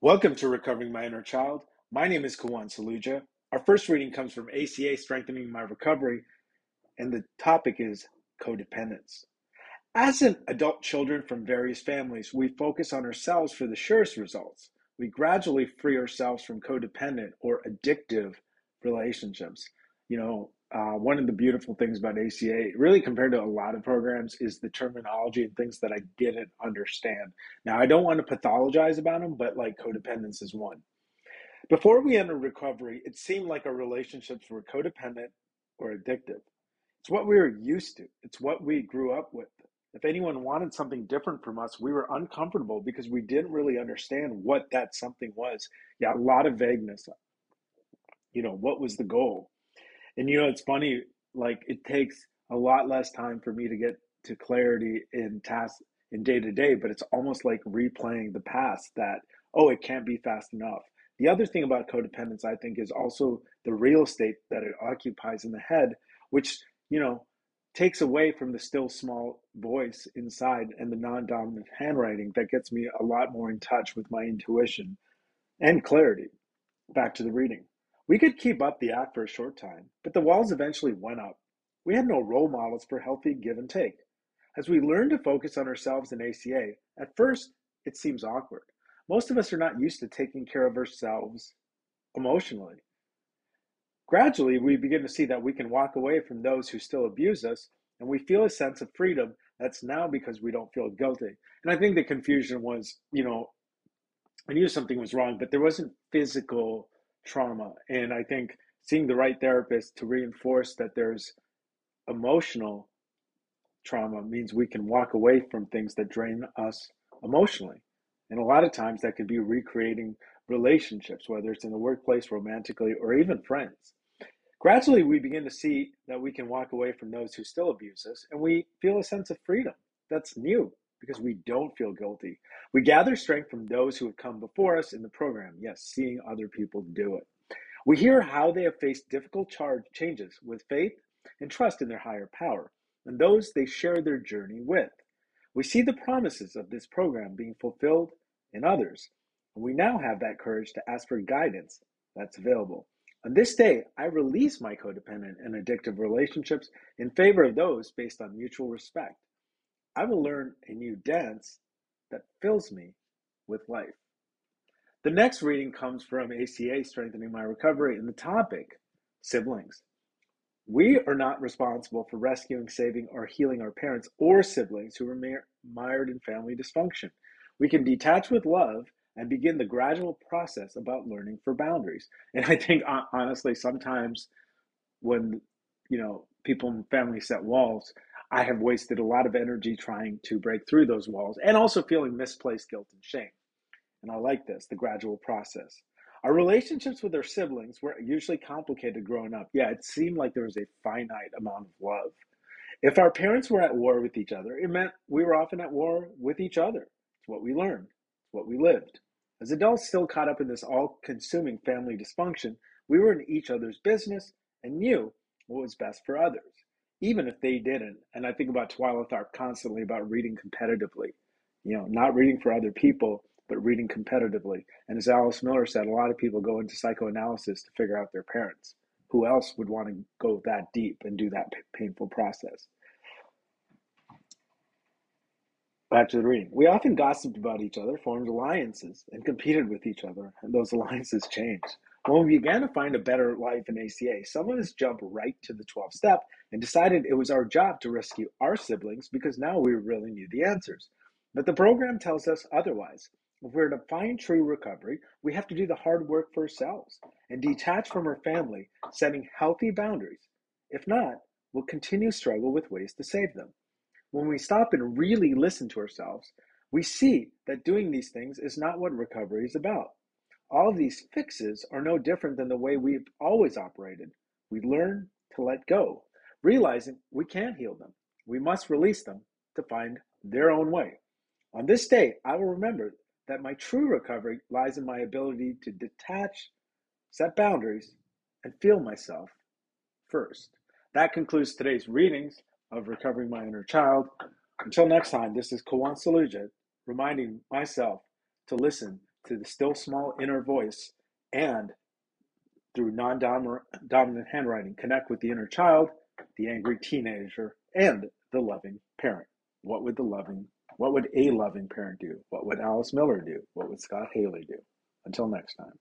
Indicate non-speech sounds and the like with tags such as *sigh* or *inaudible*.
Welcome to Recovering My Inner Child. My name is Kawan Saluja. Our first reading comes from ACA Strengthening My Recovery, and the topic is codependence. As an adult children from various families, we focus on ourselves for the surest results. We gradually free ourselves from codependent or addictive relationships. You know, uh, one of the beautiful things about ACA, really compared to a lot of programs, is the terminology and things that I didn't understand. Now, I don't want to pathologize about them, but like codependence is one. Before we entered recovery, it seemed like our relationships were codependent or addictive. It's what we were used to, it's what we grew up with. If anyone wanted something different from us, we were uncomfortable because we didn't really understand what that something was. Yeah, a lot of vagueness. You know, what was the goal? And you know, it's funny, like it takes a lot less time for me to get to clarity in tasks in day to day, but it's almost like replaying the past that, oh, it can't be fast enough. The other thing about codependence, I think, is also the real estate that it occupies in the head, which, you know, takes away from the still small voice inside and the non dominant handwriting that gets me a lot more in touch with my intuition and clarity. Back to the reading. We could keep up the act for a short time, but the walls eventually went up. We had no role models for healthy give and take. As we learn to focus on ourselves in ACA, at first it seems awkward. Most of us are not used to taking care of ourselves emotionally. Gradually, we begin to see that we can walk away from those who still abuse us, and we feel a sense of freedom that's now because we don't feel guilty. And I think the confusion was, you know, I knew something was wrong, but there wasn't physical trauma. And I think seeing the right therapist to reinforce that there's emotional trauma means we can walk away from things that drain us emotionally. And a lot of times that could be recreating relationships, whether it's in the workplace, romantically, or even friends. Gradually, we begin to see that we can walk away from those who still abuse us, and we feel a sense of freedom. That's new because we don't feel guilty. We gather strength from those who have come before us in the program. Yes, seeing other people do it. We hear how they have faced difficult charge changes with faith and trust in their higher power and those they share their journey with. We see the promises of this program being fulfilled in others, and we now have that courage to ask for guidance that's available. On this day, I release my codependent and addictive relationships in favor of those based on mutual respect. I will learn a new dance that fills me with life. The next reading comes from ACA Strengthening My Recovery and the topic siblings. We are not responsible for rescuing, saving, or healing our parents or siblings who are mired in family dysfunction. We can detach with love and begin the gradual process about learning for boundaries. And I think honestly, sometimes when you know people in family set walls, I have wasted a lot of energy trying to break through those walls and also feeling misplaced guilt and shame. And I like this, the gradual process. Our relationships with our siblings were usually complicated growing up. Yeah, it seemed like there was a finite amount of love. If our parents were at war with each other, it meant we were often at war with each other. It's what we learned, it's what we lived. As adults still caught up in this all consuming family dysfunction, we were in each other's business and knew what was best for others even if they didn't. And I think about Twyla Tharp constantly about reading competitively, you know, not reading for other people, but reading competitively. And as Alice Miller said, a lot of people go into psychoanalysis to figure out their parents. Who else would want to go that deep and do that painful process? Back to the reading. We often gossiped about each other, formed alliances, and competed with each other, and those *laughs* alliances changed. When we began to find a better life in ACA, some of us jumped right to the 12th step and decided it was our job to rescue our siblings because now we really knew the answers. But the program tells us otherwise. If we're to find true recovery, we have to do the hard work for ourselves and detach from our family, setting healthy boundaries. If not, we'll continue to struggle with ways to save them. When we stop and really listen to ourselves, we see that doing these things is not what recovery is about. All of these fixes are no different than the way we've always operated. We learn to let go, realizing we can't heal them. We must release them to find their own way. On this day, I will remember that my true recovery lies in my ability to detach, set boundaries, and feel myself first. That concludes today's readings of Recovering My Inner Child. Until next time, this is Kawan Saluja reminding myself to listen to the still small inner voice and through non dominant handwriting, connect with the inner child, the angry teenager, and the loving parent. What would the loving, what would a loving parent do? What would Alice Miller do? What would Scott Haley do? Until next time.